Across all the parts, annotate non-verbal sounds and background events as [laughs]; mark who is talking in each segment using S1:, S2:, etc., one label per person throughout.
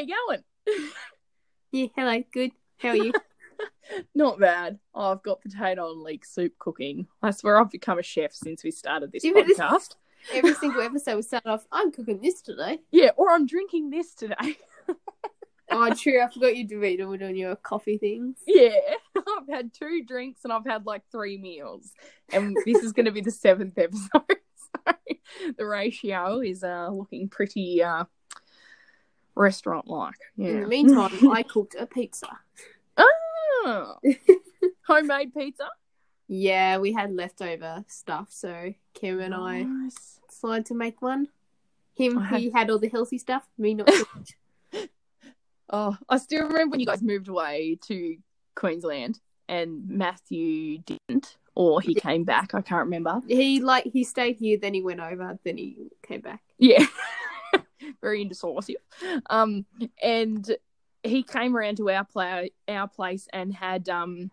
S1: you going? [laughs]
S2: Yeah, hello, good. How are you? [laughs]
S1: Not bad. Oh, I've got potato and leek soup cooking. I swear I've become a chef since we started this
S2: Even
S1: podcast. [laughs]
S2: Every single episode we start off, I'm cooking this today.
S1: Yeah, or I'm drinking this today.
S2: Oh, true. I forgot you do it. Doing your coffee things.
S1: yeah, I've had two drinks and I've had like three meals, and this is going to be the seventh episode. so the ratio is uh looking pretty uh restaurant like. Yeah.
S2: In the meantime, [laughs] I cooked a pizza.
S1: Oh. [laughs] Homemade pizza.
S2: Yeah, we had leftover stuff, so Kim and I
S1: Nice.
S2: decided to make one. Him,
S1: I had-
S2: he had all the healthy stuff. Me, not so much. [laughs]
S1: Oh, I still remember when you guys moved away to Queensland and Matthew didn't, or he came back. I can't remember.
S2: he like he stayed here, then he went over, then he came back.
S1: Yeah, very indecisive. Um, and he came around to our play our place and had um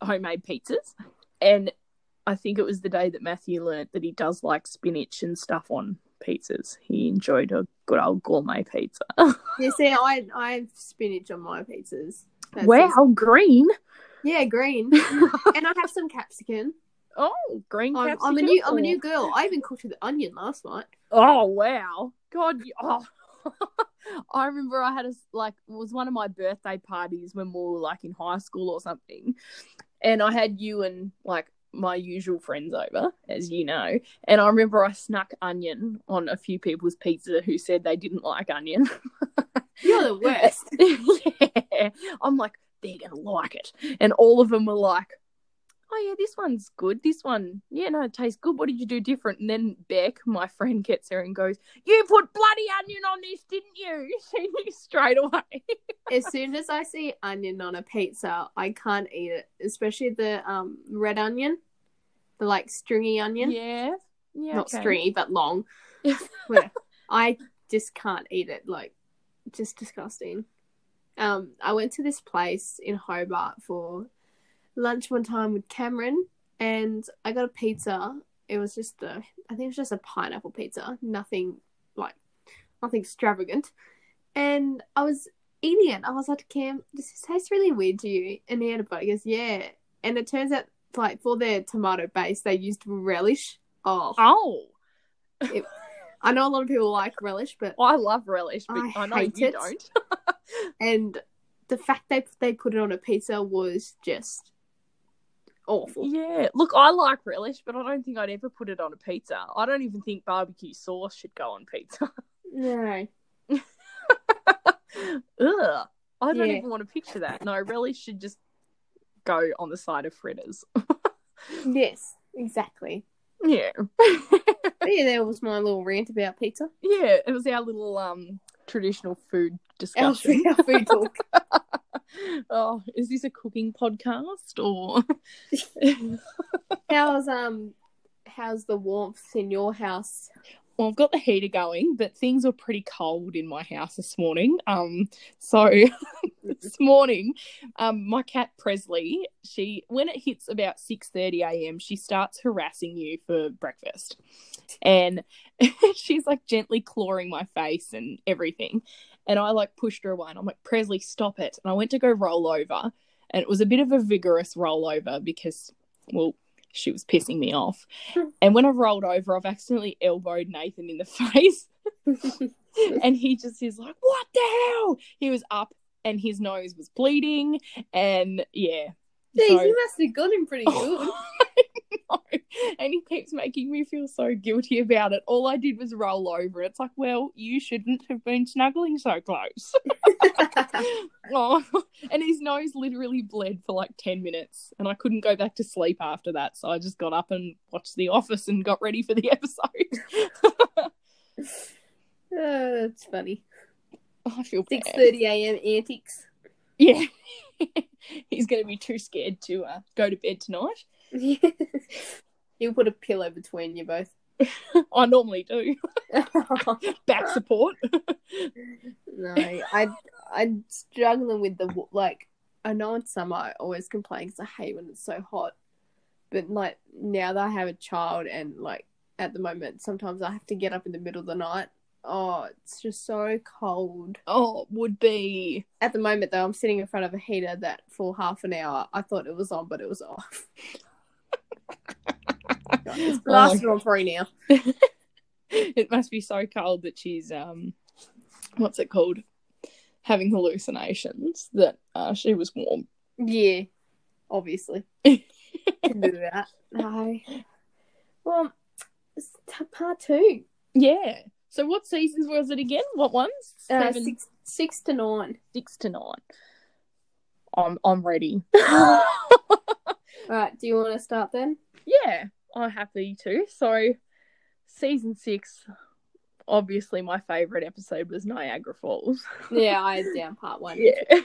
S1: homemade pizzas, and I think it was the day that Matthew learnt that he does like spinach and stuff on pizzas. He enjoyed a good old gourmet pizza. [laughs]
S2: Yeah, see, I I have spinach on my pizzas. That's
S1: wow, green.
S2: yeah, green, [laughs] and I have some capsicum.
S1: Oh, green
S2: I'm. I'm a new I'm a new girl. I even cooked with onion last night.
S1: Oh wow, God! Oh, [laughs] I remember I had a like it was one of my birthday parties when we were like in high school or something, and I had you and like my usual friends over, as you know, and I remember I snuck onion on a few people's pizza who said they didn't like onion. [laughs]
S2: You're the worst. [laughs]
S1: yeah, I'm like they're gonna like it, and all of them were like, "Oh yeah, this one's good. This one, yeah, no, it tastes good. What did you do different?" And then Beck, my friend, gets there and goes, "You put bloody onion on this, didn't you?" [laughs] She knew straight away.
S2: as soon as I see onion on a pizza, I can't eat it. Especially the um red onion, the like stringy onion.
S1: yeah, yeah,
S2: Not
S1: okay.
S2: stringy, but long. [laughs] I just can't eat it. Like, just disgusting. Um, I went to this place in Hobart for lunch one time with Cameron, and I got a pizza. It was just a, I think it was just a pineapple pizza. Nothing like, nothing extravagant. And I was eating it. I was like, Cam, does this taste really weird to you? And he had a bite. He goes, yeah. And it turns out, like, for their tomato base, they used relish. Oh,
S1: Oh,
S2: I know a lot of people like relish, but
S1: I love relish, but
S2: I
S1: I, know
S2: hate
S1: you
S2: it.
S1: don't. [laughs]
S2: and the fact they they put it on a pizza was just awful.
S1: Yeah, look, I like relish, but I don't think I'd ever put it on a pizza. I don't even think barbecue sauce should go on pizza. [laughs]
S2: No.
S1: Ugh. I don't
S2: Yeah.
S1: even want to picture that. No, relish should just go on the side of fritters. [laughs]
S2: Yes, exactly.
S1: yeah.
S2: Yeah, there was my little rant about pizza.
S1: yeah, it was our little um traditional food
S2: Our,
S1: discussion.
S2: our [laughs] food talk.
S1: Oh, is this a cooking podcast or [laughs]
S2: How's um how's the warmth in your house?
S1: Well, I've got the heater going, but things were pretty cold in my house this morning. Um, so [laughs] this morning, um, my cat Presley, she when it hits about six thirty a.m., she starts harassing you for breakfast, and [laughs] she's like gently clawing my face and everything. And I like pushed her away, and I'm like, Presley, stop it! And I went to go roll over, and it was a bit of a vigorous rollover because, well, she was pissing me off. [laughs] And when I rolled over, I've accidentally elbowed Nathan in the [laughs] face. [laughs] and he just is like, What the hell? He was up and his nose was bleeding. And yeah.
S2: Jeez,
S1: So-
S2: you must have got him pretty good.
S1: Know. And he keeps making me feel so guilty about it. All I did was roll over. It's like, well, you shouldn't have been snuggling so close. [laughs] [laughs] oh, and his nose literally bled for like 10 minutes. And I couldn't go back to sleep after that. So I just got up and watched The Office and got ready for the [laughs] episode.
S2: Oh, that's funny.
S1: I feel bad.
S2: Six thirty a.m. antics.
S1: Yeah. He's going to be too scared to uh, go to bed tonight. [laughs]
S2: you put a pillow between you both. [laughs]
S1: I normally do. [laughs] Back support.
S2: no, I I'm struggling with the like. I know in summer I always complain because I hate when it's so hot, but like now that I have a child and like at the moment sometimes I have to get up in the middle of the night. Oh, it's just so cold.
S1: Oh, would be.
S2: At the moment, though, I'm sitting in front of a heater that for half an hour I thought it was on, but it was off. It's blasted on three now. [laughs]
S1: it must be so cold that she's um, what's it called? Having hallucinations that uh, she was warm.
S2: Yeah, obviously. [laughs] Can do that. No. Well, part two.
S1: Yeah. So what seasons was it again? What ones?
S2: Uh,
S1: Seven,
S2: six, six to nine.
S1: six to nine. I'm I'm ready. [laughs]
S2: Right, do you want to start then?
S1: yeah, I'm happy to. So season six, obviously my favourite episode was Niagara Falls. [laughs]
S2: Yeah, I had down part one.
S1: Yeah.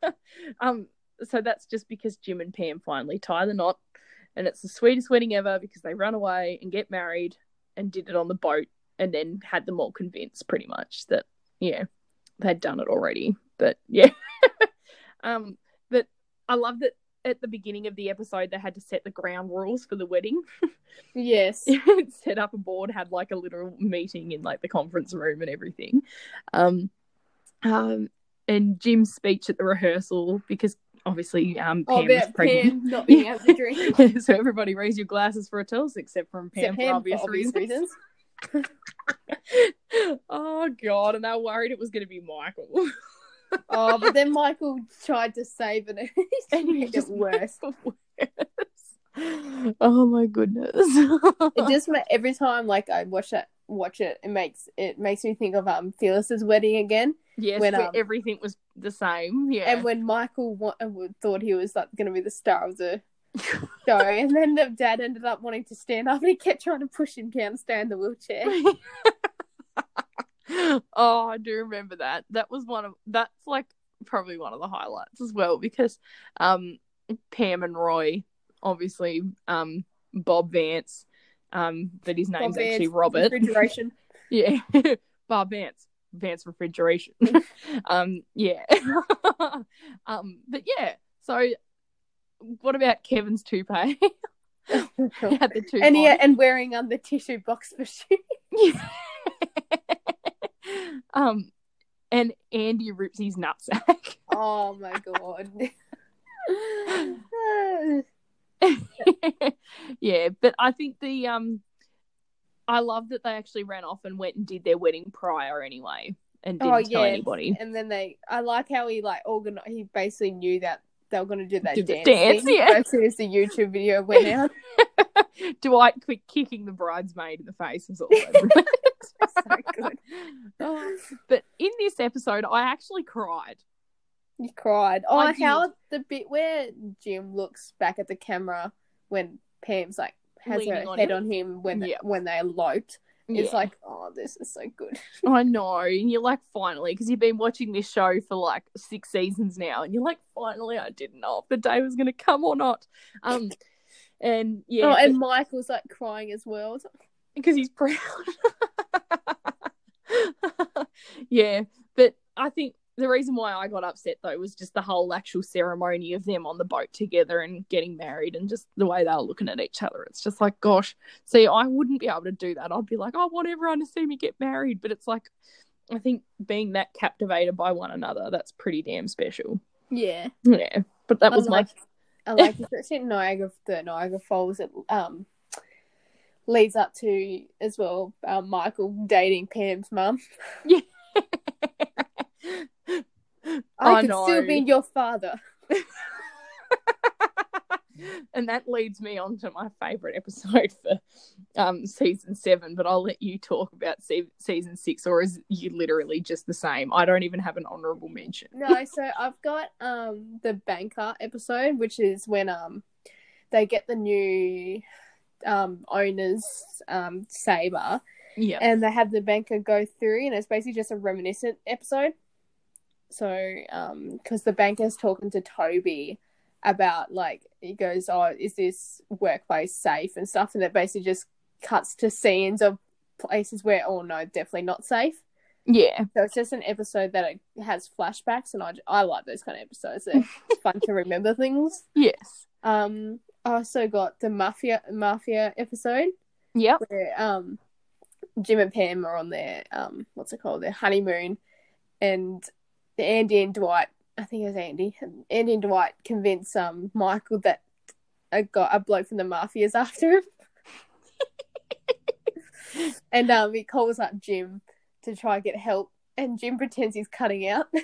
S1: [laughs] um. So that's just because Jim and Pam finally tie the knot, and it's the sweetest wedding ever because they run away and get married and did it on the boat, and then had them all convinced pretty much that yeah they'd done it already. But yeah. [laughs] um. But I love that at the beginning of the episode they had to set the ground rules for the wedding. [laughs]
S2: Yes. [laughs]
S1: set up a board, had like a little meeting in like the conference room and everything. Um, um, and Jim's speech at the rehearsal because obviously um
S2: Oh,
S1: Pam was pregnant.
S2: Pam not being able to drink. [laughs]
S1: so everybody raise your glasses for a toast except from Pam,
S2: Except
S1: for
S2: Pam,
S1: obvious, reasons. oh god, and were worried it was going to be Michael.
S2: Oh, but then Michael tried to save it and [laughs] he [laughs]
S1: and he
S2: made
S1: just
S2: it worse.
S1: Oh my goodness.
S2: It just every time like I watch it, watch it, it makes it makes me think of um Phyllis's wedding again.
S1: yes,
S2: when, um,
S1: everything was the same. Yeah.
S2: And when Michael wa- uh, thought he was like going to be the star of the [laughs] show, and then the dad ended up wanting to stand up, and he kept trying to push him down, stay in the wheelchair. [laughs]
S1: oh, I do remember that. That was one of that's like probably one of the highlights as well because um Pam and Roy, obviously um Bob Vance, um but his name's
S2: Bob
S1: actually
S2: Vance,
S1: Robert.
S2: Refrigeration. [laughs]
S1: Yeah. [laughs] Bob Vance. Vance refrigeration. um yeah. um but yeah, so what about Kevin's toupee? He had the toupee.
S2: and yeah, and wearing um the tissue box for shoes.
S1: Um, and Andy rips his nutsack. [laughs]
S2: Oh my god.
S1: yeah, but I think the um, I love that they actually ran off and went and did their wedding prior anyway, and didn't
S2: oh
S1: tell anybody.
S2: and then they. I like how he like organ. He basically knew that they were going to do that
S1: Do
S2: dance.
S1: dance, [laughs]
S2: thing
S1: yeah.
S2: As soon as the YouTube video went out, [laughs]
S1: Dwight quick kicking the bridesmaid in the face was all over. [laughs]
S2: so good. [laughs]
S1: Oh, but in this episode, I actually cried.
S2: You cried. Oh,
S1: I did.
S2: the bit where Jim looks back at the camera when Pam's like has
S1: Leaning
S2: her
S1: on
S2: head
S1: him?
S2: on him when
S1: Yeah.
S2: when they eloped. It's
S1: Yeah.
S2: like, oh, this is so good. [laughs]
S1: I know, and you're like, finally, because you've been watching this show for like six seasons now, and you're like, finally, I didn't know if the day was going to come or not. Um, and yeah,
S2: oh, and Michael's like crying as well. Like,
S1: because he's proud. [laughs] yeah, but I think the reason why I got upset though was just the whole actual ceremony of them on the boat together and getting married and just the way they were looking at each other. It's just like, gosh, see, I wouldn't be able to do that. I'd be like, I want everyone to see me get married, but it's like, I think being that captivated by one another, that's pretty damn special.
S2: Yeah,
S1: Yeah, but that
S2: I
S1: was my
S2: like, I like in Niagara, the Niagara Falls. It um leads up to as well. Um, Michael dating Pam's mum. [laughs] I,
S1: I
S2: could
S1: know.
S2: still be your father. [laughs]
S1: and that leads me on to my favorite episode for um season seven but i'll let you talk about se- season six or is you literally just the same i don't even have an honorable mention
S2: No, so I've got um the banker episode, which is when um they get the new um owners um Sabre
S1: yeah
S2: and they have the banker go through and it's basically just a reminiscent episode. So um because the banker's talking to Toby about like he goes, Oh, is this workplace safe and stuff and it basically just cuts to scenes of places where oh no, definitely not safe.
S1: yeah
S2: So it's just an episode that it has flashbacks, and I, I like those kind of episodes. They're [laughs] fun to remember things.
S1: yes
S2: Um, also got the mafia mafia episode
S1: yep
S2: where um Jim and Pam are on their um, what's it called, their honeymoon, and Andy and Dwight, I think it was Andy, Andy and Dwight convince um Michael that a got a bloke from the mafia's after him, [laughs] and um he calls up Jim to try and get help, and Jim pretends he's cutting out. [laughs]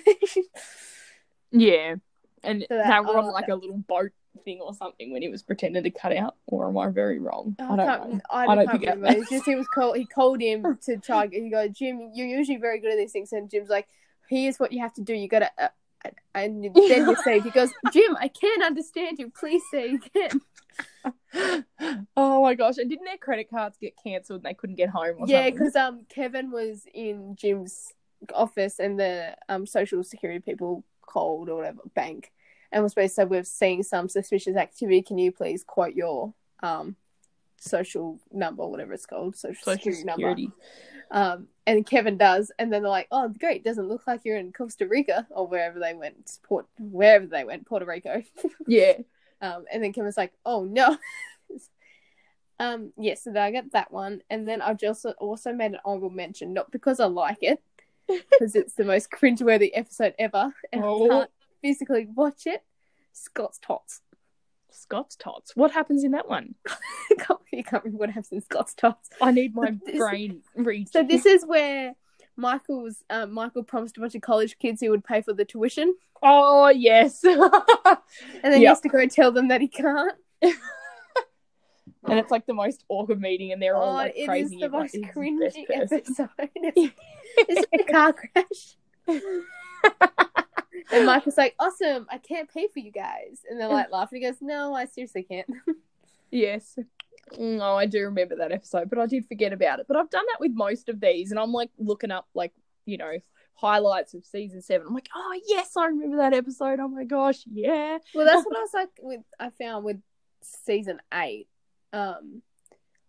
S1: Yeah. And
S2: So that-
S1: they were on
S2: oh,
S1: like a little boat thing or something when he was pretending to cut out. Or am I very wrong? I
S2: I,
S1: don't know.
S2: I,
S1: I don't
S2: can't remember. It's just he was called. He called him [laughs] to try. He goes, Jim, you're usually very good at these things, and Jim's like, here's what you have to do. You gotta. Uh, uh," and then [laughs] you say, he goes, Jim, I can't understand you. Please say again. [laughs]
S1: oh my gosh. And didn't their credit cards get cancelled and they couldn't get home or
S2: Yeah, because um, Kevin was in Jim's office, and the um social security people called or whatever bank, and was supposed to say we're seeing some suspicious activity. Can you please quote your um social number, whatever it's called, social,
S1: Social
S2: security, number. Um, and Kevin does, and then they're like, "Oh, great! Doesn't look like you're in Costa Rica or wherever they went, Port, wherever they went, Puerto Rico." [laughs]
S1: Yeah.
S2: um, and then Kevin's like, "Oh no." [laughs] um, yes, so then I get that one, and then I've just also made an honorable mention, not because I like it, [laughs] because it's the most cringeworthy episode ever, and
S1: Oh.
S2: I can't physically watch it. Scott's tots.
S1: Scott's tots. What happens in that one? [laughs]
S2: I can't, you can't remember what happens in Scott's tots.
S1: I need my
S2: This-
S1: brain read.
S2: So this is where Michael's um, Michael promised a bunch of college kids he would pay for the tuition,
S1: Oh yes. [laughs] and
S2: then he has to go and tell them that he can't. [laughs]
S1: And it's like the most awkward meeting and they're all
S2: Oh,
S1: like
S2: it is the
S1: like,
S2: most
S1: he's
S2: cringy episode. It's, it's like a car crash. [laughs] And Mike Michael's like, "Awesome! I can't pay for you guys," and they're like laughing. He goes, "No, I seriously can't." [laughs]
S1: Yes. No, I do remember that episode, but I did forget about it. But I've done that with most of these, and I'm like looking up, like, you know, highlights of season seven. I'm like, oh, yes, I remember that episode. Oh my gosh, yeah.
S2: well, that's what [laughs] I was like with. I found with season eight. Um,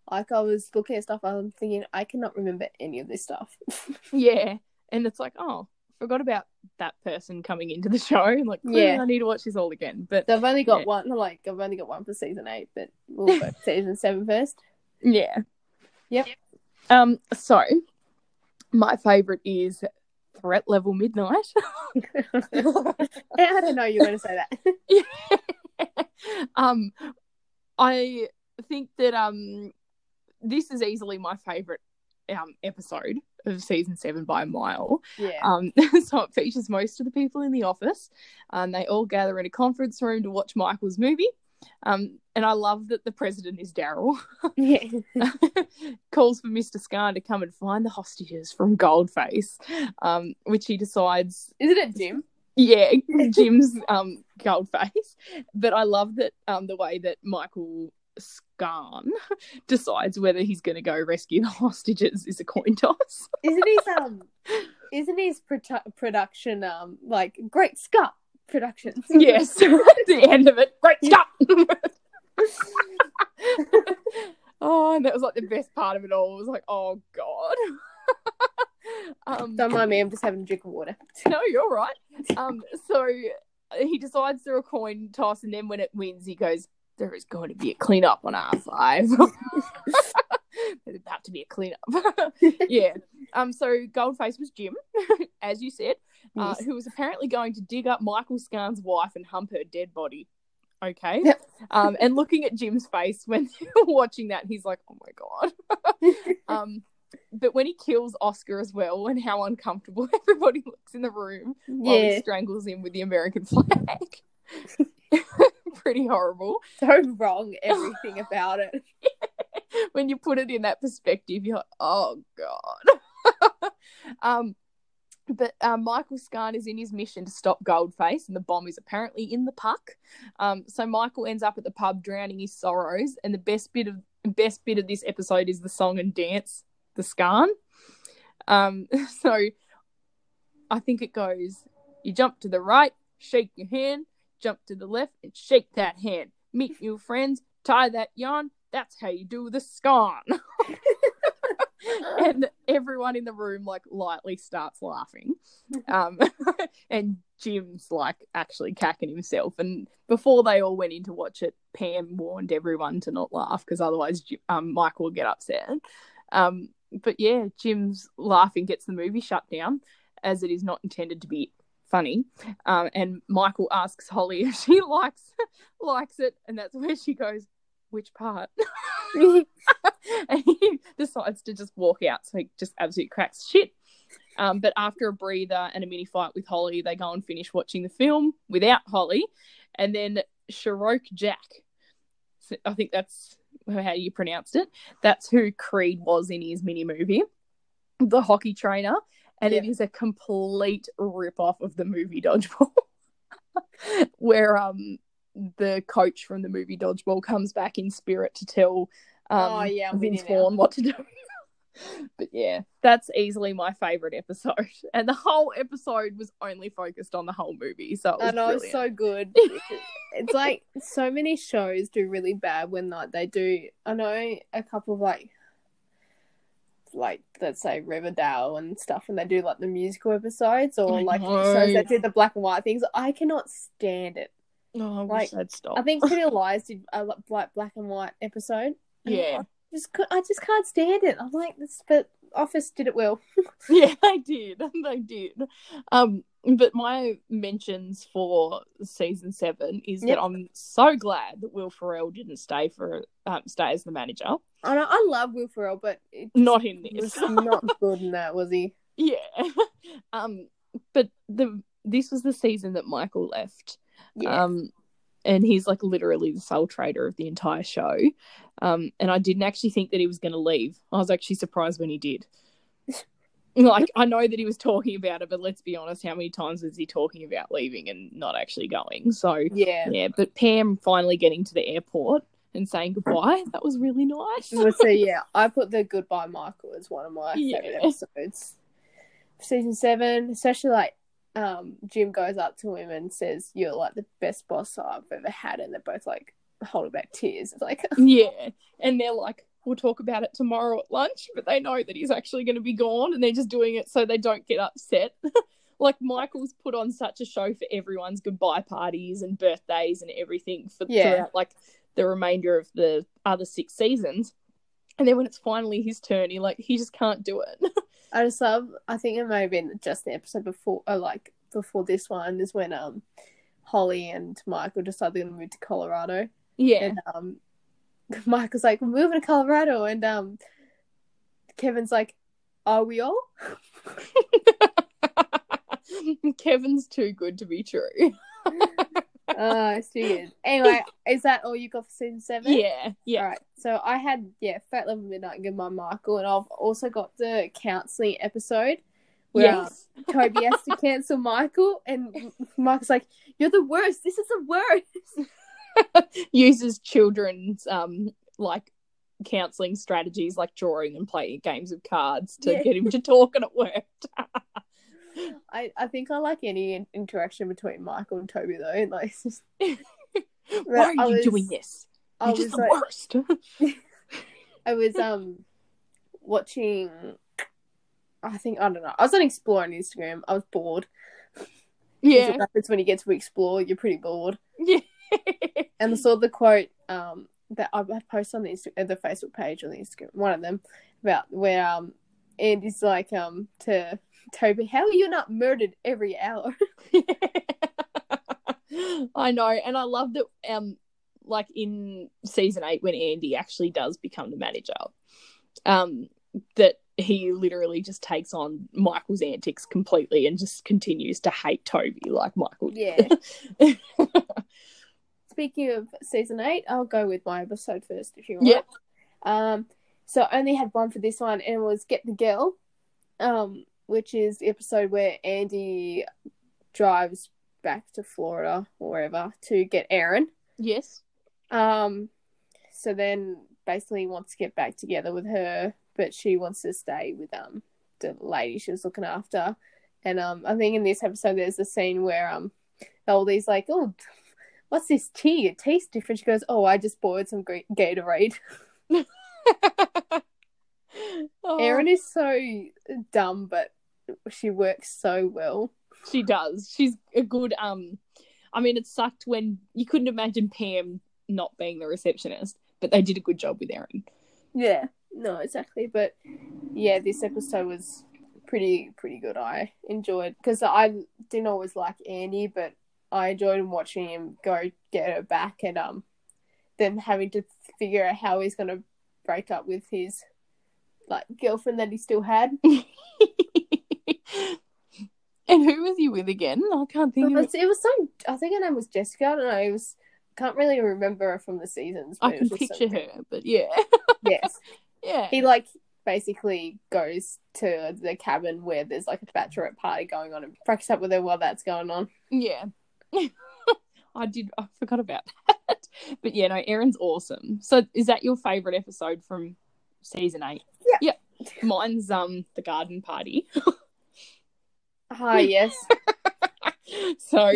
S2: like I was looking at stuff, I'm thinking I cannot remember any of this stuff.
S1: Yeah. And it's like, oh, forgot about that person coming into the [laughs] show. Like,
S2: Yeah.
S1: yeah, I need to watch this all again. But
S2: I've only got
S1: Yeah.
S2: one. Like I've only got one for season eight, but we'll [laughs] go season seven first.
S1: yeah.
S2: Yep.
S1: Um, so my favorite is Threat Level Midnight. [laughs]
S2: I don't know you're going to say that.
S1: um, I think that um, this is easily my favorite um episode of season seven by a mile.
S2: yeah.
S1: Um, [laughs] so it features most of the people in the office, and they all gather in a conference room to watch Michael's movie. Um, and I love that the president is Daryl.
S2: yeah. [laughs] [laughs]
S1: calls for Mr. Scarn to come and find the hostages from Goldface, um, which he decides
S2: Isn't it Jim?
S1: yeah, Jim's um Goldface. But I love that um the way that Michael Scarn [laughs] decides whether he's going to go rescue the [laughs] hostages is a coin toss.
S2: Isn't his [laughs] um? Isn't his produ- production um like Great Scott Productions?
S1: yes, at the end of it, great Scott. oh, and that was like the best part of it all. It was like, oh god. um,
S2: Don't mind me. I'm just having a drink of water.
S1: no, you're right. Um, so he decides do a coin toss, and then when it wins, he goes, "There is going to be a cleanup on R five. [laughs] [laughs] There's about to be a cleanup." [laughs] yeah. Um. So Goldface was Jim, as you said, uh,
S2: Yes.
S1: who was apparently going to dig up Michael Scarn's wife and hump her dead body. Okay.
S2: Yep.
S1: Um. And looking at Jim's face when watching that, he's like, "Oh my god." um. But when he kills Oscar as well, and how uncomfortable everybody looks in the room while he strangles him with the American flag. [laughs] Pretty horrible.
S2: so wrong everything [laughs] about it. [laughs]
S1: When you put it in that perspective, you're like, oh god. um, but uh, Michael Scarn is in his mission to stop Goldface, and the bomb is apparently in the puck. Um, so Michael ends up at the pub drowning his sorrows, and the best bit of best bit of this episode is the song and dance, the Scarn. Um, so I think it goes: you jump to the right, shake your hand, jump to the left, and shake that hand. Meet new friends, tie that yarn. That's how you do the scarn. [laughs] and everyone in the room like lightly starts laughing. Um, [laughs] and Jim's like actually cacking himself. And before they all went in to watch it, Pam warned everyone to not laugh because otherwise Jim, um, Michael will get upset. Um, but yeah, Jim's laughing gets the movie shut down as it is not intended to be funny. Um, and Michael asks Holly if she [laughs] likes likes it, and that's where she goes, "Which part?" [laughs] and he decides to just walk out, so he just absolutely cracks shit. Um, but after a breather and a mini fight with Holly, they go and finish watching the film without Holly, and then Cherokee Jack. I think that's how you pronounced it. That's who Creed was in his mini movie, the hockey trainer, and it is a complete rip off of the movie Dodgeball, [laughs] where um the coach from the movie Dodgeball comes back in spirit to tell um,
S2: Oh, yeah, I'm
S1: Vince
S2: with you now.
S1: Vaughn what to do. [laughs] but yeah, that's easily my favorite episode, [laughs] and the whole episode was only focused on the whole movie, so it was
S2: I know it's so good. it's like so many shows do really bad when like they do. I know a couple of like, like let's say Riverdale and stuff, and they do like the musical episodes or
S1: I
S2: like
S1: know.
S2: shows that do the black and white things. I cannot stand it.
S1: Oh, I wish
S2: like,
S1: they'd stop.
S2: I think Pretty Lies did a like black black and white episode.
S1: Yeah.
S2: I just I just can't stand it. I'm like this, but Office did it well. [laughs]
S1: Yeah, [laughs] they did. [laughs] They did. Um, but my mentions for season seven is
S2: Yep.
S1: that I'm so glad that Will Ferrell didn't stay for um, stay as the manager.
S2: I know I love Will Ferrell, but
S1: Not in this.
S2: not good in that, was he?
S1: yeah. Um, but the this was the season that Michael left.
S2: Yeah.
S1: Um, and he's like literally the sole trader of the entire show. Um, and I didn't actually think that he was going to leave. I was actually surprised when he did. [laughs] like I know that he was talking about it, but let's be honest, how many times was he talking about leaving and not actually going? So
S2: yeah.
S1: yeah, but Pam finally getting to the airport and saying goodbye, that was really nice.
S2: So [laughs] yeah, I put the Goodbye Michael as one of my
S1: Yeah.
S2: favorite episodes. Season seven, especially like um, Jim goes up to him and says, "You're like the best boss I've ever had," and they're both like holding back tears. It's like, [laughs]
S1: Yeah. And they're like, we'll talk about it tomorrow at lunch, but they know that he's actually going to be gone and they're just doing it so they don't get upset. [laughs] like, Michael's put on such a show for everyone's goodbye parties and birthdays and everything for
S2: Yeah.
S1: throughout, like, the remainder of the other six seasons. And then when it's finally his turn, he like he just can't do it. [laughs]
S2: I just love. I think it may have been just the episode before, or like before this one, is when um Holly and Michael decided they're gonna move to Colorado,
S1: yeah,
S2: and um [laughs] Michael's like, "We're moving to Colorado," and um Kevin's like, "Are we all?" [laughs]
S1: Kevin's too good to be true. [laughs]
S2: Oh, it's too good. Anyway, is that all you got for season seven?
S1: yeah, yeah,
S2: All right. So I had yeah, Threat Level Midnight and Goodbye Michael, and I've also got the counselling episode where um,
S1: yes.
S2: Toby has to cancel Michael, and Michael's like, "You're the worst. This is the worst." [laughs]
S1: uses children's um like counseling strategies like drawing and playing games of cards to
S2: Yeah.
S1: get him to talk and it worked. [laughs]
S2: I, I think I like any interaction between Michael and Toby though. Like, [laughs] just,
S1: Why are
S2: I
S1: you
S2: was-
S1: doing this?
S2: I
S1: You're
S2: was
S1: just the
S2: like,
S1: worst.
S2: I was um watching. I think I don't know. I was on Explore on Instagram. I was bored.
S1: yeah.
S2: Happens when you get to Explore? You're pretty bored.
S1: Yeah.
S2: And I saw the quote um that I posted on the Insta- uh, the Facebook page on the Instagram, one of them, about where um Andy's like um to Toby, how are you not murdered every hour? [laughs]
S1: I know, and I love that. Um, like in season eight, when Andy actually does become the manager, um, that he literally just takes on Michael's antics completely and just continues to hate Toby like Michael. did.
S2: Yeah. [laughs] Speaking of season eight, I'll go with my episode first if you want.
S1: Yep.
S2: Um, so I only had one for this one, and it was Get the Girl, um, which is the episode where Andy drives back to Florida or wherever to get Erin.
S1: yes.
S2: Um, so then basically he wants to get back together with her, but she wants to stay with um the lady she was looking after. And um, I think in this episode there's a scene where um the oldie's like, "Oh, what's this tea? It tastes different." She goes, "Oh, I just boiled some great Gatorade." [laughs]
S1: Oh,
S2: Erin is so dumb, but she works so well.
S1: she does. She's a good. Um, I mean, it sucked when you couldn't imagine Pam not being the receptionist, but they did a good job with Erin.
S2: Yeah, no, exactly. But yeah, this episode was pretty pretty good. I enjoyed because I didn't always like Andy, but I enjoyed watching him go get her back and um then having to figure out how he's gonna break up with his like girlfriend that he still had. [laughs]
S1: and who was he with again? I can't think
S2: It
S1: of
S2: was,
S1: it.
S2: was some I think her name was Jessica. I don't know. It was can't really remember her from the seasons. But
S1: I can picture her, but yeah, [laughs]
S2: Yes,
S1: yeah,
S2: he like basically goes to the cabin where there's like a bachelorette party going on and breaks up with her while that's going on.
S1: yeah. [laughs] I did. I forgot about that. [laughs] But yeah, no, Erin's awesome. So, is that your favorite episode from season eight?
S2: Yeah.
S1: Yep. Mine's um the garden party. [laughs]
S2: Ah, yes. [laughs]
S1: so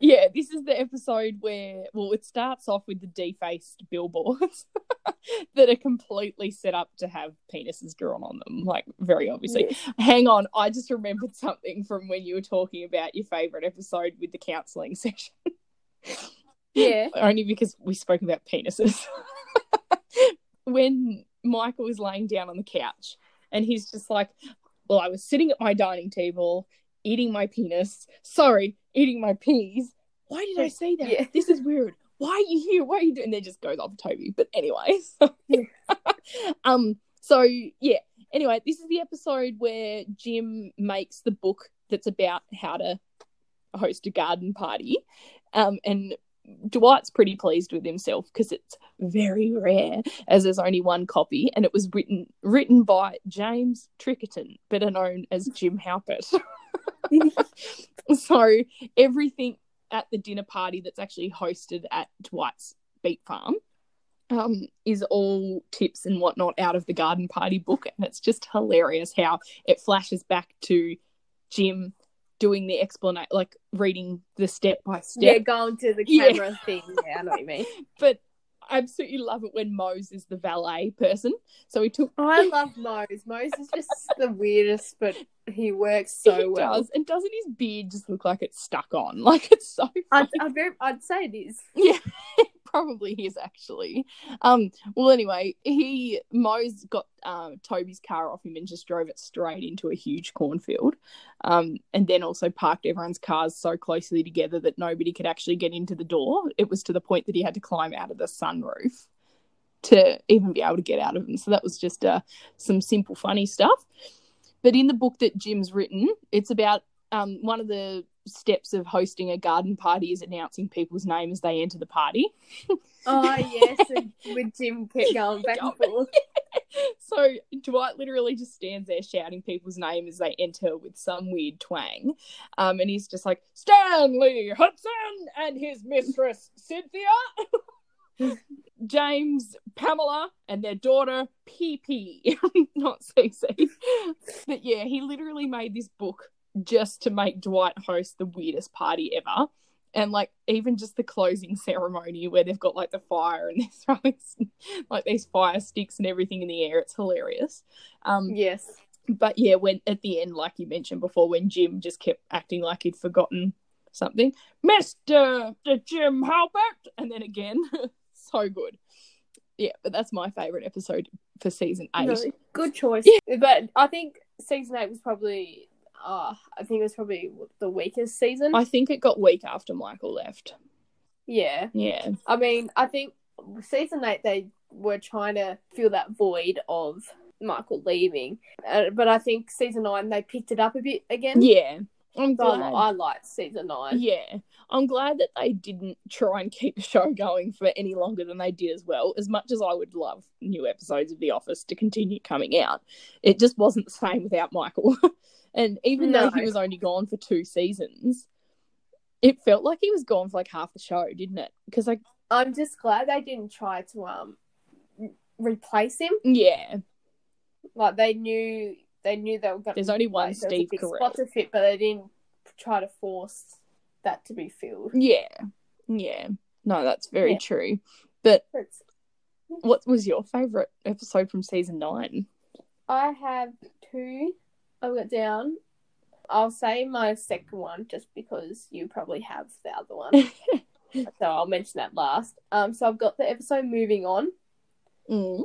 S1: yeah, this is the episode where well, it starts off with the defaced billboards [laughs] that are completely set up to have penises drawn on them, like very obviously.
S2: Yes.
S1: Hang on, I just remembered something from when you were talking about your favorite episode with the counselling [laughs] session.
S2: Yeah.
S1: Only because we spoke about penises. when Michael was laying down on the couch and he's just like, Well, I was sitting at my dining table eating my penis. Sorry, eating my peas. Why did I say that?
S2: Yeah.
S1: This is weird. Why are you here? Why are you doing? And then just goes off Toby. But anyway, so, [laughs]
S2: Yeah.
S1: um, so yeah. Anyway, this is the episode where Jim makes the book that's about how to host a garden party. Um, and Dwight's pretty pleased with himself because it's very rare, as there's only one copy, and it was written written by James Trickington, better known as Jim Halpert. [laughs] [laughs] so everything at the dinner party that's actually hosted at Dwight's Beet Farm um, is all tips and whatnot out of the garden party book, and it's just hilarious how it flashes back to Jim doing the explanation, like reading the step by step.
S2: Yeah, going to the [laughs]
S1: Yeah.
S2: camera thing. Yeah, I know what you mean. [laughs]
S1: But I absolutely love it when Mose is the valet person. So he took
S2: Oh, I [laughs] love Mose. Mose is just the weirdest, but he works so
S1: he
S2: well.
S1: does, and doesn't his beard just look like it's stuck on? Like it's so
S2: I'd. I'd, very, I'd say it is.
S1: Yeah, probably is actually. Um, well, anyway, he Mose got um Toby's car off him and just drove it straight into a huge cornfield. Um, and then also parked everyone's cars so closely together that nobody could actually get into the door. It was to the point that he had to climb out of the sunroof to even be able to get out of them. So that was just uh, some simple, funny stuff. But in the book that Jim's written, it's about um, one of the steps of hosting a garden party is announcing people's name as they enter the party. [laughs]
S2: Oh, yes. with Jim kept going back and forth. [laughs]
S1: so Dwight literally just stands there shouting people's name as they enter with some weird twang. Um, and he's just like, Stanley Hudson and his mistress Cynthia, [laughs] James, Pamela, and their daughter PP, not CC. But yeah, he literally made this book just to make Dwight host the weirdest party ever. And like even just the closing ceremony where they've got like the fire and [laughs] they're throwing like these fire sticks and everything in the air, it's hilarious. Um,
S2: Yes.
S1: but yeah, when at the end, like you mentioned before, when Jim just kept acting like he'd forgotten something, Mister Jim Halpert, and then again, [laughs] so good. Yeah, but that's my favorite episode for season eight.
S2: No, good choice. Yeah. But I think season eight was probably, uh, I think it was probably the weakest season.
S1: I think it got weak after Michael left.
S2: yeah.
S1: Yeah,
S2: I mean, I think season eight they were trying to fill that void of Michael leaving, uh, but I think season nine they picked it up a bit again.
S1: yeah. I'm
S2: So
S1: glad.
S2: I liked season nine.
S1: Yeah, I'm glad that they didn't try and keep the show going for any longer than they did as well. As much as I would love new episodes of The Office to continue coming out, it just wasn't the same without Michael. [laughs] and even though he was only gone for two seasons, it felt like he was gone for like half the show, didn't it? Because like,
S2: I'm just glad they didn't try to um replace him.
S1: yeah,
S2: Like they knew they knew they were going.
S1: There's only one
S2: there was a
S1: Steve Carell.
S2: spot to fit, but they didn't try to force that to be filled.
S1: yeah, yeah. No, that's very
S2: Yeah.
S1: true. But
S2: It's-
S1: what was your favorite episode from season nine?
S2: I have two. I've got down. I'll say my second one just because you probably have the other one. [laughs] so I'll mention that last. Um, so I've got the episode moving on.
S1: Mm.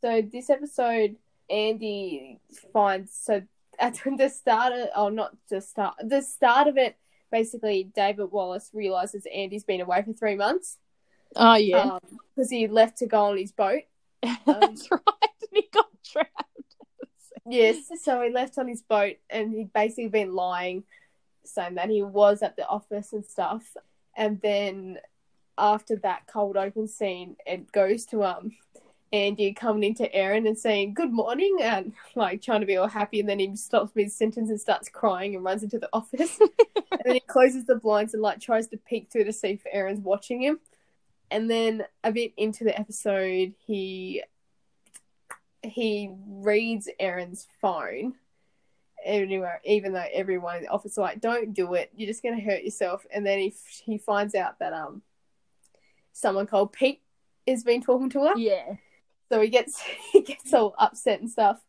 S2: So this episode Andy finds so at [laughs] the start of oh not the start the start of it basically David Wallace realizes Andy's been away for three months
S1: Oh yeah,
S2: because he left to go on his boat. [laughs]
S1: that's right. And he got trapped.
S2: Yes, so he left on his boat and he'd basically been lying, saying that he was at the office and stuff. And then after that cold open scene, it goes to um Andy coming into Erin and saying good morning and like trying to be all happy, and then he stops mid sentence and starts crying and runs into the office. [laughs] and then he closes the blinds and like tries to peek through to see if Erin's watching him. And then a bit into the episode, he he reads Erin's phone. Anywhere, even though everyone in the office is like, "Don't do it. You're just gonna hurt yourself." And then he he finds out that um someone called Pete has been talking to her.
S1: Yeah.
S2: So he gets [laughs] he gets all upset and stuff.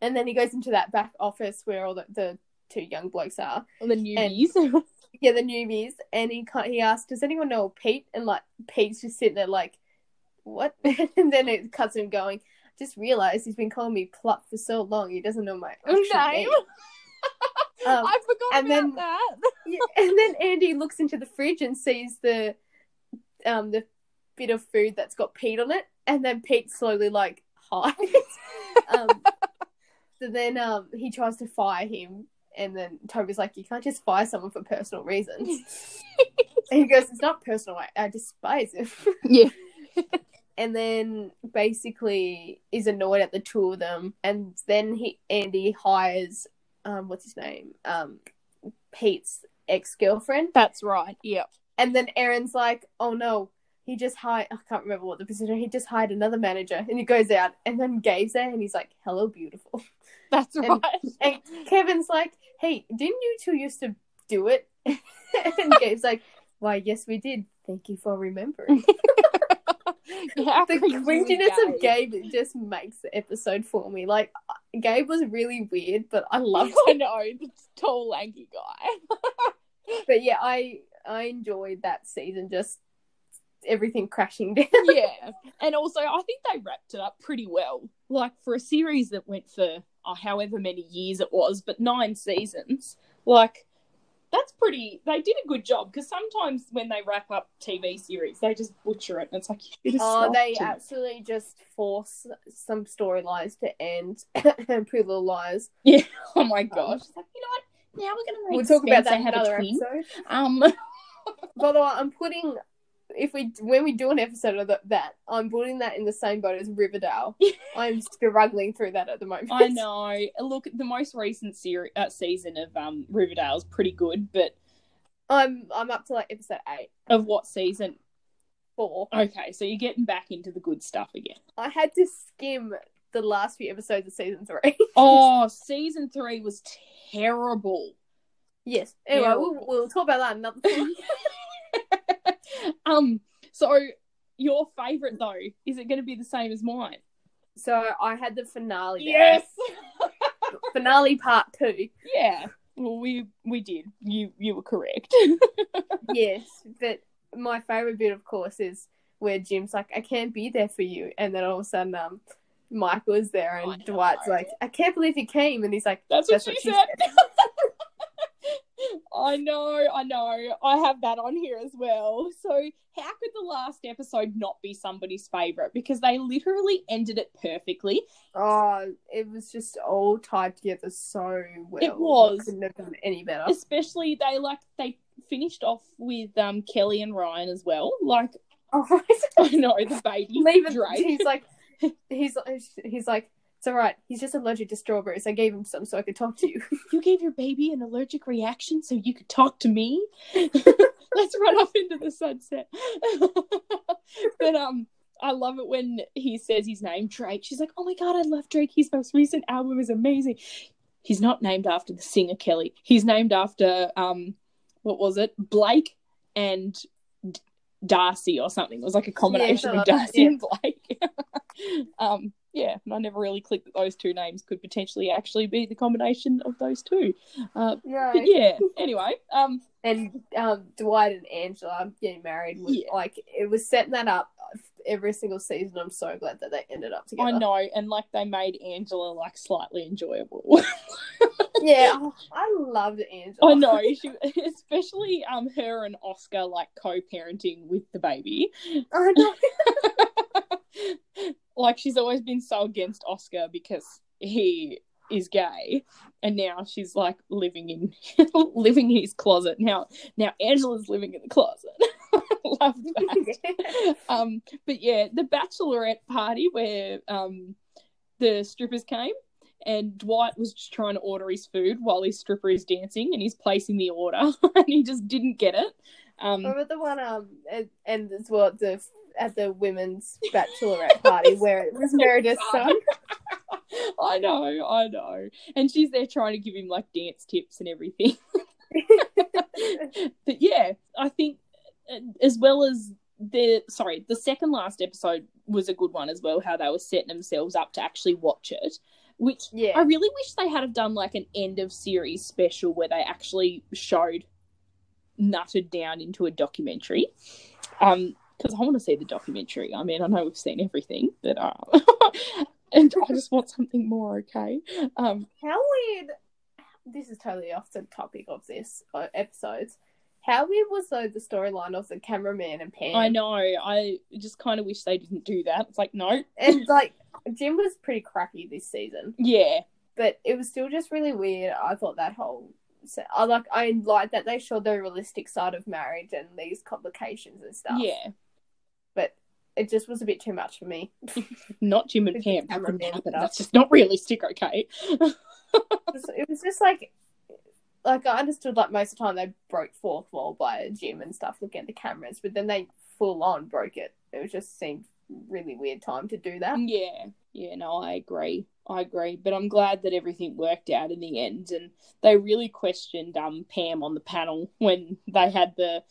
S2: And then he goes into that back office where all the, the two young blokes are.
S1: And the newbies.
S2: Yeah, the newbies. And he ca- he asks, Does anyone know Pete? And like Pete's just sitting there like, What? [laughs] and then it cuts him going, just realised he's been calling me Plop for so long he doesn't know my [laughs] actual
S1: Name.
S2: name. [laughs] Um,
S1: I forgot
S2: and
S1: about
S2: then-
S1: that. [laughs]
S2: yeah, and then Andy looks into the fridge and sees the um the bit of food that's got Pete on it, and then Pete slowly like hides. um, so then um he tries to fire him, and then Toby's like, "You can't just fire someone for personal reasons." and he goes, "It's not personal. I, I despise him."
S1: Yeah.
S2: And then basically is annoyed at the two of them, and then he Andy hires um what's his name um Pete's ex girlfriend.
S1: That's right. Yep.
S2: And then Erin's like, oh no, he just hired, I can't remember what the position, he just hired another manager. And he goes out, and then Gabe's there, and he's like, hello, beautiful. [laughs]
S1: That's
S2: And-
S1: right.
S2: And Kevin's like, hey, didn't you two used to do it? [laughs] and Gabe's like, why, yes, we did. Thank you for remembering. [laughs] [laughs]
S1: How
S2: the cringiness of
S1: Gabe?
S2: Gabe just makes the episode for me. Like, uh, Gabe was really weird, but I loved
S1: I know, the tall, lanky guy. [laughs]
S2: But yeah, I I enjoyed that season, just everything crashing down.
S1: yeah. [laughs] And also, I think they wrapped it up pretty well. Like, for a series that went for oh, however many years it was, but nine seasons, like, that's pretty. They did a good job because sometimes when they wrap up TV series, they just butcher it. And it's like, [laughs]
S2: Oh, they
S1: it.
S2: absolutely just force some storylines to end [laughs] and Pretty Little Liars. Yeah. [laughs]
S1: Oh my gosh. It's like, you know what? Now we're going to make
S2: We'll talk about that in another
S1: twin.
S2: episode.
S1: Um,
S2: By the way, I'm putting if we when we do an episode of that, I'm putting that in the same boat as Riverdale. [laughs] I'm struggling through that at the moment.
S1: I know. Look, the most recent series uh, season of um Riverdale is pretty good, but
S2: I'm I'm up to like episode eight,
S1: of what season?
S2: four.
S1: Okay, so you're getting back into the good stuff again.
S2: I had to skim the last few episodes of season three. [laughs]
S1: Oh, season three was terrible.
S2: yes. Anyway, we'll, we'll talk about that another time. [laughs]
S1: um, so your favorite though, is it going to be the same as mine?
S2: so I had the finale. there. [laughs] Finale part two.
S1: yeah. Well, we we did. You you were correct. [laughs]
S2: yes, but my favorite bit, of course, is where Jim's like, "I can't be there for you," and then all of a sudden, um, Michael is there, and. Dwight's like, "I can't believe he came," and he's like,
S1: That's what
S2: That's
S1: she
S2: what
S1: said. [laughs] I know, I know. I have that on here as well. So, how could the last episode not be somebody's favorite? Because they literally ended it perfectly.
S2: "Oh, it was just all tied together so well.
S1: It was.
S2: couldn't have done any better."
S1: Especially they like they finished off with um Kelly and Ryan as well. Like [laughs]
S2: Oh,
S1: I know the baby
S2: leave it.
S1: Drake.
S2: He's like, [laughs] he's he's like, it's all right. He's just allergic to strawberries. I gave him some so I could talk to you. [laughs]
S1: you gave your baby an allergic reaction so you could talk to me. [laughs] Let's run off into the sunset. [laughs] but um, I love it when he says his name, Drake. She's like, "Oh my god, I love Drake. His most recent album is amazing." He's not named after the singer Kelly. He's named after um, what was it, Blake and D- Darcy or something. It was like a combination
S2: something
S1: of
S2: like that,
S1: Darcy
S2: yeah.
S1: and Blake. um, yeah, and I never really clicked that those two names could potentially actually be the combination of those two. Uh,
S2: Yeah.
S1: Anyway, um,
S2: and um, Dwight and Angela getting married was
S1: Yeah.
S2: like it was setting that up every single season. I'm so glad that they ended up together.
S1: I know, and like they made Angela like slightly enjoyable. [laughs]
S2: Yeah, oh, I loved Angela.
S1: I know, she, especially um her and Oscar like co-parenting with the baby.
S2: I know. [laughs] [laughs]
S1: like she's always been so against Oscar because he is gay, and now she's like living in [laughs] living in his closet. Now, now Angela's living in the closet. [laughs] Love that. um, but yeah, the bachelorette party where um the strippers came. And Dwight was just trying to order his food while his stripper is dancing, and he's placing the order, and he just didn't get it. Um,
S2: Remember the one um and, and as well the at the women's bachelorette party [laughs] where it was Meredith's son. [laughs]
S1: I know, I know. And she's there trying to give him like dance tips and everything. [laughs] but yeah, I think uh, as well as the sorry, the second last episode was a good one as well. How they were setting themselves up to actually watch it, which
S2: Yeah.
S1: I really wish they had have done like an end of series special where they actually showed nutted down into a documentary. Um, because I want to see the documentary. I mean, I know we've seen everything, but uh, [laughs] and I just want something more. Okay. Um,
S2: How weird! This is totally off the topic of this uh, episodes. How weird was though the storyline of the cameraman and Pam?
S1: I know. I just kind of wish they didn't do that. It's like no.
S2: and like Jim was pretty crappy this season,
S1: Yeah.
S2: but it was still just really weird. I thought that whole. I like. I like that they showed the realistic side of marriage and these complications and stuff.
S1: Yeah.
S2: It just was a bit too much for me. [laughs]
S1: Not Jim and Pam.
S2: the cameraman
S1: That
S2: set up.
S1: That's just not realistic. Okay.
S2: it was, just like like I understood like most of the time they broke fourth wall by a Jim and stuff looking at the cameras, but then they full on broke it. It was just seemed really weird time to do that.
S1: Yeah, yeah, no, I agree. I agree. But I'm glad that everything worked out in the end. And they really questioned um Pam on the panel when they had the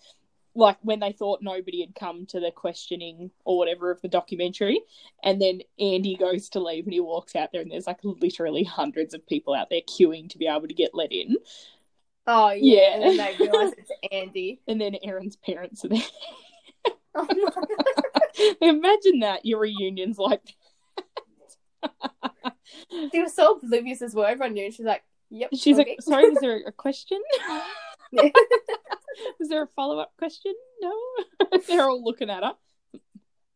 S1: like when they thought nobody had come to the questioning or whatever of the documentary. And then Andy goes to leave and he walks out there and there's like literally hundreds of people out there queuing to be able to get let in.
S2: Oh yeah,
S1: Yeah.
S2: and then they realised it's Andy. [laughs]
S1: And then Erin's parents are there. [laughs]
S2: Oh, no. [laughs]
S1: Imagine that, your reunion's like
S2: she was so oblivious as well. Everyone knew. She's like, "Yep."
S1: She's
S2: okay.
S1: like, sorry, was there a question? [laughs] Was there a follow up question? No. [laughs] They're all looking at her.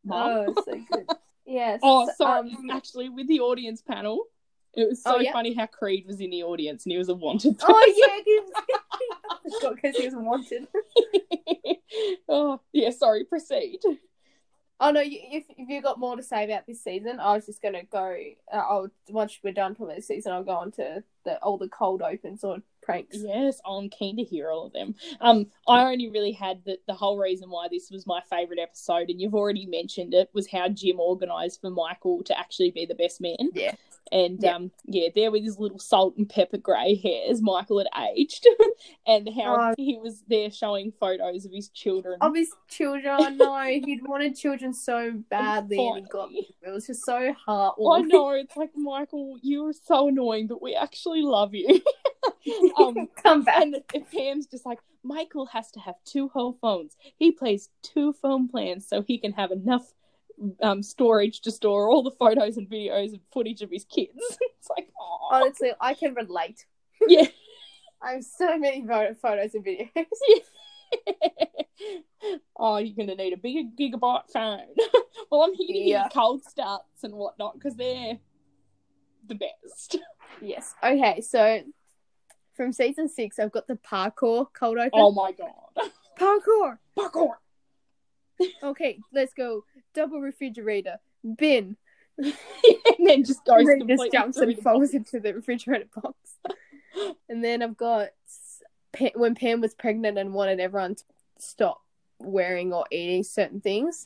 S1: Mom.
S2: oh, so good. Yes.
S1: Oh, sorry.
S2: um,
S1: Actually, with the audience panel, it was so
S2: Oh, yeah?
S1: funny how Creed was in the audience and he was a wanted person.
S2: oh yeah, because [laughs] he was wanted.
S1: oh, yeah, sorry, proceed.
S2: Oh no! You, if if you got more to say about this season, I was just gonna go. Uh, I'll once we're done from this season, I'll go on to the all the cold opens or pranks.
S1: Yes, I'm keen to hear all of them. Um, I only really had the, the whole reason why this was my favourite episode, and you've already mentioned it, was how Jim organised for Michael to actually be the best man.
S2: Yeah.
S1: And
S2: Yeah.
S1: um, yeah, there with his little salt and pepper grey hairs, Michael had aged, [laughs] and how
S2: Oh.
S1: he was there showing photos of his children.
S2: Of his children, I know he'd wanted children so badly, and he got. It was just so heartwarming.
S1: I know it's like Michael, you are so annoying, but we actually love you. [laughs] [laughs] um, [laughs]
S2: Come back.
S1: and Pam's just like, Michael has to have two whole phones. He plays two phone plans so he can have enough um, storage to store all the photos and videos and footage of his kids. [laughs] it's like, oh,
S2: Honestly, I can relate.
S1: yeah.
S2: I have so many photos and videos.
S1: oh, you're gonna need a bigger gigabyte phone. well, I'm here to
S2: Yeah.
S1: cold starts and whatnot because they're the best.
S2: yes. Okay, so from season six, I've got the parkour cold open.
S1: Oh my god,
S2: Parkour.
S1: parkour! [laughs]
S2: Okay, let's go. Double refrigerator bin. [laughs]
S1: and then just goes
S2: and then just jumps and falls into the refrigerator box. and then I've got when Pam was pregnant and wanted everyone to stop wearing or eating certain things.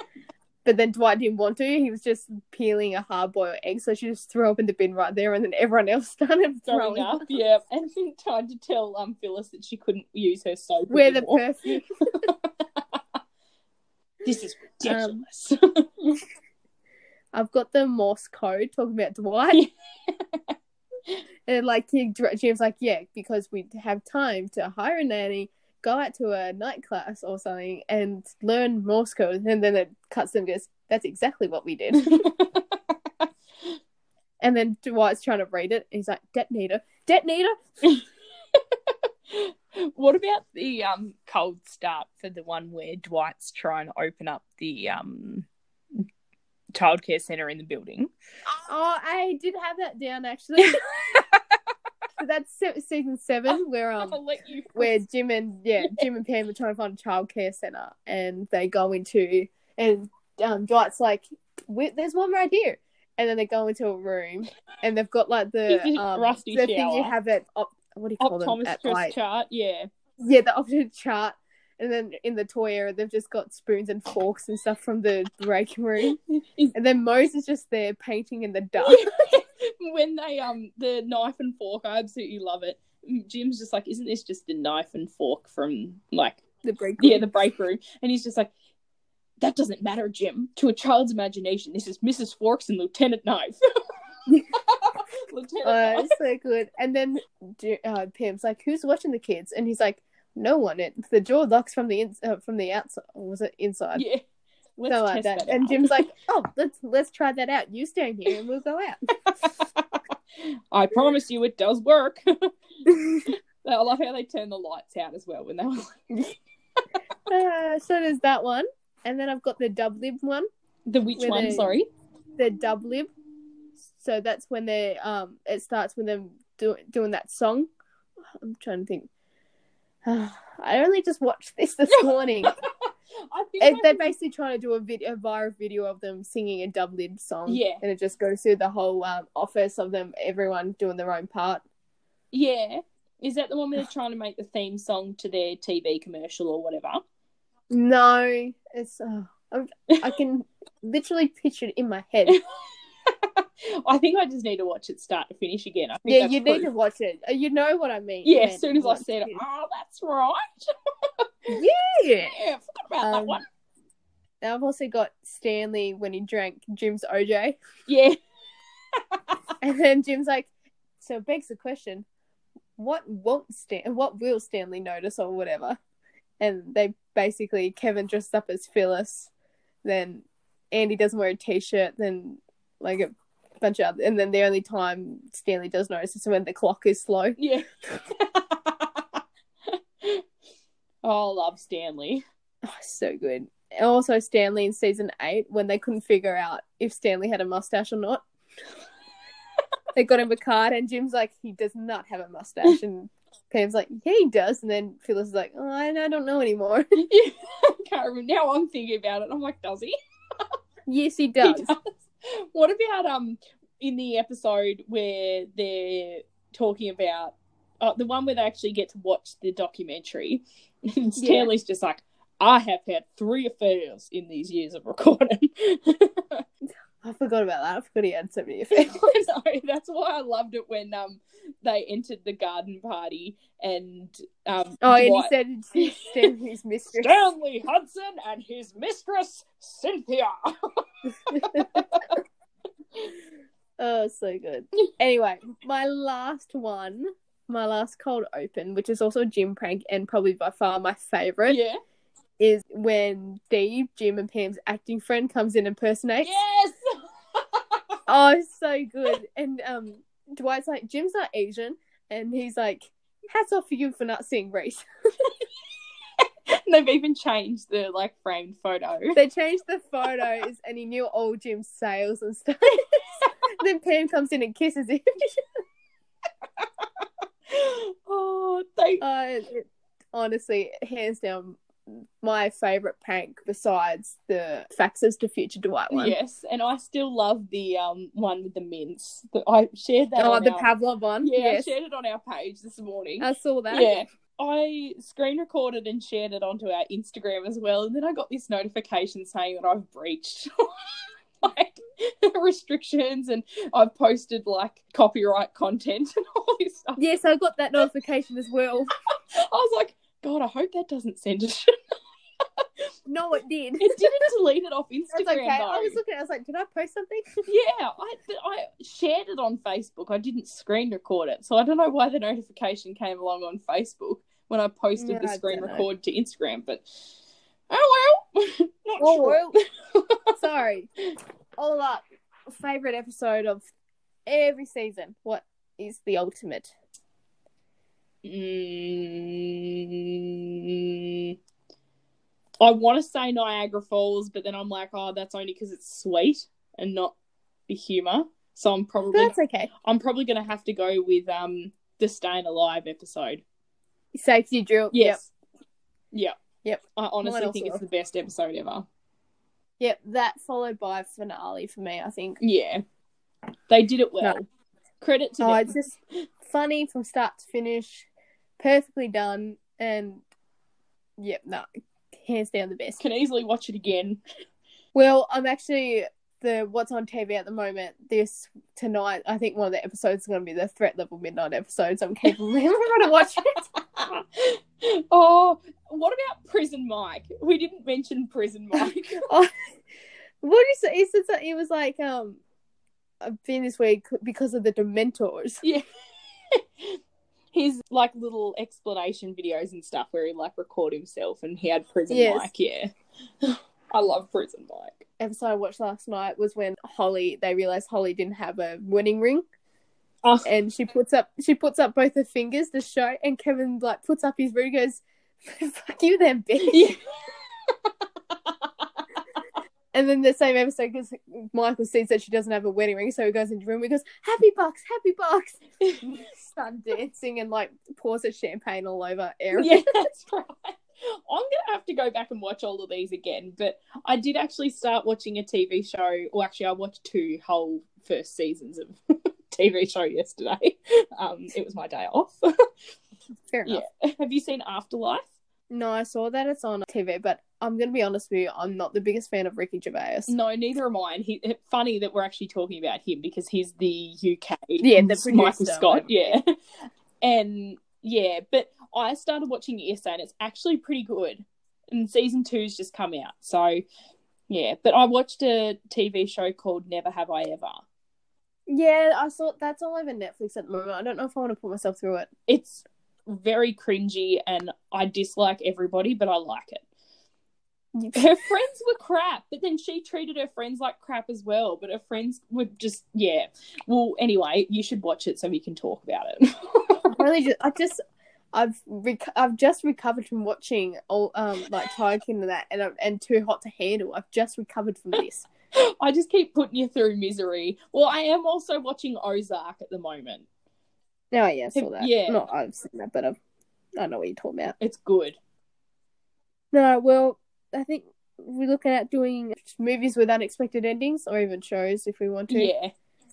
S2: But then Dwight didn't want to. He was just peeling a hard boiled egg, so she just threw up in the bin right there, and then everyone else [laughs] started
S1: throwing
S2: throwing
S1: up. Yeah, and then tried to tell um Phyllis that she couldn't use her soap.
S2: Wear the perfume. [laughs]
S1: This is
S2: Um,
S1: ridiculous.
S2: I've got the Morse code talking about Dwight. and like he, Jim's like, yeah, because we have time to hire a nanny, go out to a night class or something and learn Morse code. And then it cuts them and goes, that's exactly what we did. [laughs] and then Dwight's trying to read it. he's like, detonator, detonator. [laughs]
S1: what about the um cold start for the one where Dwight's trying to open up the um childcare center in the building?
S2: Oh, I did have that down actually. [laughs] so that's se- season seven [laughs] where um
S1: I'll let you
S2: where Jim and yeah Jim and Pam are trying to find a childcare center and they go into and um Dwight's like there's one right here. And then they go into a room and they've got like the [laughs] um
S1: rusty
S2: the thing you have at op- what do you call them? At like
S1: chart, yeah.
S2: yeah the opposite chart. And then in the toy area they've just got spoons and forks and stuff from the break room. [laughs] And then Mose is just there painting in the dark [laughs]
S1: when they um the knife and fork, I absolutely love it. Jim's just like, isn't this just a knife and fork from like
S2: the break
S1: yeah the break room? And he's just like, that doesn't matter, Jim. To a child's imagination, this is Mrs. Forks and Lieutenant Knife. [laughs] Lieutenant
S2: Uh,
S1: Knife.
S2: so good. And then uh, Pam's like, "Who's watching the kids?" And he's like, "No one." It the door locks from the in- uh, from the outside. Or was it inside?
S1: Yeah. Let's
S2: so like that.
S1: that
S2: And. Jim's like, [laughs] "Oh, let's let's try that out. You stand here, and we'll go out." [laughs] [laughs]
S1: I promise you, it does work. I love how they turn the lights out as well when they were like,
S2: uh, so there's that one, and then I've got the dub lib one,
S1: the which one?
S2: they-
S1: Sorry.
S2: the dub lib. So that's when they um it starts with them do- doing that song. I'm trying to think. [sighs] I only just watched this this morning. [laughs]
S1: I think
S2: It, they're basically trying to do a video, a viral video of them singing a dub lib song.
S1: Yeah.
S2: and it just goes through the whole um, office of them, everyone doing their own part.
S1: Yeah. Is that the one where they're trying to make the theme song to their TV commercial or whatever?
S2: No, it's uh, I'm, can [laughs] literally picture it in my head. [laughs]
S1: I think I just need to watch it start to finish again. I think
S2: yeah, you need to watch it. Uh, You know what I mean.
S1: Yeah, as soon as I said,
S2: you-
S1: oh, that's right.
S2: Yeah.
S1: Yeah, I forgot about that
S2: Um,
S1: one.
S2: And I've also got Stanley when he drank Jim's OJ,
S1: Yeah. [laughs]
S2: and then Jim's like, "So it begs the question, what won't Stan? What will Stanley notice or whatever?" And they basically Kevin dressed up as Phyllis, then Andy doesn't wear a t-shirt, then like a bunch of other, and then the only time Stanley does notice is when the clock is slow.
S1: Yeah. [laughs] oh, love Stanley.
S2: Oh, so good. And also Stanley in season eight when they couldn't figure out if Stanley had a mustache or not. [laughs] they got him a card and Jim's like, he does not have a mustache and Pam's like, yeah, he does. And then Phyllis is like, oh, I, I don't know anymore. [laughs]
S1: Yeah. I can't remember. Now I'm thinking about it. I'm like, does he? [laughs]
S2: yes, he
S1: He
S2: does.
S1: does. What about um in the episode where they're talking about uh, the one where they actually get to watch the documentary? And Stanley's just like, I have had three affairs in these years of recording. [laughs]
S2: I forgot about that. I forgot he had so many effects.
S1: I [laughs] know, that's why I loved it when um they entered the garden party and um
S2: Oh, and he
S1: Dwight-
S2: said it's Stanley's [laughs] mistress.
S1: Stanley Hudson and his mistress Cynthia.
S2: Oh, so good. Anyway, my last one, my last cold open, which is also a Jim prank and probably by far my favorite,
S1: yeah.
S2: is when Steve, Jim, and Pam's acting friend comes in and impersonates.
S1: Yes. [laughs]
S2: Oh, so good. And um, Dwight's like, Jim's not Asian, and he's like, hats off for you for not seeing race. [laughs] [laughs]
S1: They've even changed the like framed photo.
S2: They changed the photos, and he knew all Jim's sales and stuff. then Pam comes in and kisses him.
S1: Oh, they
S2: Uh, honestly, hands down, my favorite prank besides the faxes to future Dwight one.
S1: yes, and I still love the um one with the mints. I shared that.
S2: Oh, the
S1: our-
S2: Pavlov one.
S1: Yeah,
S2: yes,
S1: I shared it on our page this morning.
S2: I saw that.
S1: Yeah. I screen recorded and shared it onto our Instagram as well, and then I got this notification saying that I've breached [laughs] like [laughs] restrictions and I've posted like copyright content and all this stuff.
S2: Yes, I got that notification as well. [laughs]
S1: I was like, God, I hope that doesn't send it. [laughs]
S2: No, it did.
S1: it didn't delete it off Instagram
S2: That's okay.
S1: though.
S2: I was looking. I was like, did I post something?
S1: Yeah, I I shared it on Facebook. I didn't screen record it, so I don't know why the notification came along on Facebook when I posted
S2: Yeah,
S1: the screen record to Instagram, but oh well, [laughs] not
S2: Oh,
S1: sure.
S2: well. [laughs] Sorry. All up. Favorite episode of every season. What is the ultimate?
S1: Mm, I want to say Niagara Falls, but then I'm like, oh, that's only because it's sweet and not the humor. So I'm probably
S2: That's okay.
S1: I'm probably gonna have to go with um the Staying Alive episode.
S2: Safety drill.
S1: Yes. Yep.
S2: Yep.
S1: I honestly think it's the best episode ever.
S2: Yep. Yep. That followed by finale for me, I think.
S1: Yeah. They did it well.
S2: No.
S1: Credit to
S2: Oh,
S1: them.
S2: it's just funny from start to finish. Perfectly done. And yep, no. Hands down the best.
S1: Can easily watch it again.
S2: Well, I'm actually the what's on TV at the moment. This tonight, I think one of the episodes is going to be the threat level midnight episode. So I'm keeping [laughs] [laughs] going to watch it. [laughs]
S1: oh, what about Prison Mike? We didn't mention Prison Mike.
S2: What did he say? He said something- he was like, um, I've been this week because of the Dementors.
S1: yeah. His like little explanation videos and stuff where he like record himself and he had Prison
S2: Yes.
S1: Mike, yeah. I love Prison Mike.
S2: Episode I watched last night was when Holly they realized Holly didn't have a wedding ring,
S1: Oh.
S2: and she puts up she puts up both her fingers to show, and Kevin like puts up his ring, and goes, [laughs] "Fuck you, then, bitch."
S1: Yeah. [laughs]
S2: And then the same episode, because Michael sees that she doesn't have a wedding ring, so he goes into the room. He goes, "Happy bucks, happy bucks." [laughs] Start dancing and like pours her champagne all over Erin.
S1: yeah, that's right. I'm gonna have to go back and watch all of these again, but I did actually start watching a TV show. Well, actually, I watched two whole first seasons of [laughs] TV show yesterday. [laughs] Um, it was my day off. [laughs]
S2: Fair enough.
S1: yeah. Have you seen Afterlife?
S2: No, I saw that it's on TV, but I'm gonna be honest with you, I'm not the biggest fan of Ricky Gervais.
S1: No, neither am I. And he, it- funny that we're actually talking about him because he's the UK.
S2: Yeah, the
S1: Michael. Scott. Yeah, and yeah, but I started watching it yesterday, and it's actually pretty good. And season two's just come out, so yeah. But I watched a TV show called Never Have I Ever.
S2: Yeah, I saw that's all over Netflix at the moment. I don't know if I want to put myself through it.
S1: It's very cringy, and I dislike everybody, but I like it. [laughs] her friends were crap, but then she treated her friends like crap as well. But her friends were just yeah. Well, anyway, you should watch it so we can talk about it. [laughs]
S2: Really just, I just, I've rec- I've just recovered from watching all um like Tiger King and that, and I'm- and Too Hot to Handle. I've just recovered from this. [laughs]
S1: I just keep putting you through misery. Well, I am also watching Ozark at the moment.
S2: No, yeah, I saw that.
S1: Yeah.
S2: not I've seen that, but I've, I know what you're talking about.
S1: It's good.
S2: No, well, I think we're looking at doing movies with unexpected endings, or even shows if we want to.
S1: Yeah.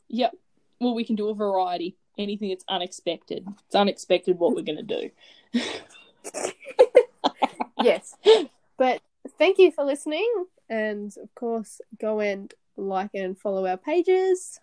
S1: Yep. Well, we can do a variety. Anything that's unexpected. It's unexpected what we're gonna do. [laughs]
S2: yes. But thank you for listening. And of course, go and like and follow our pages.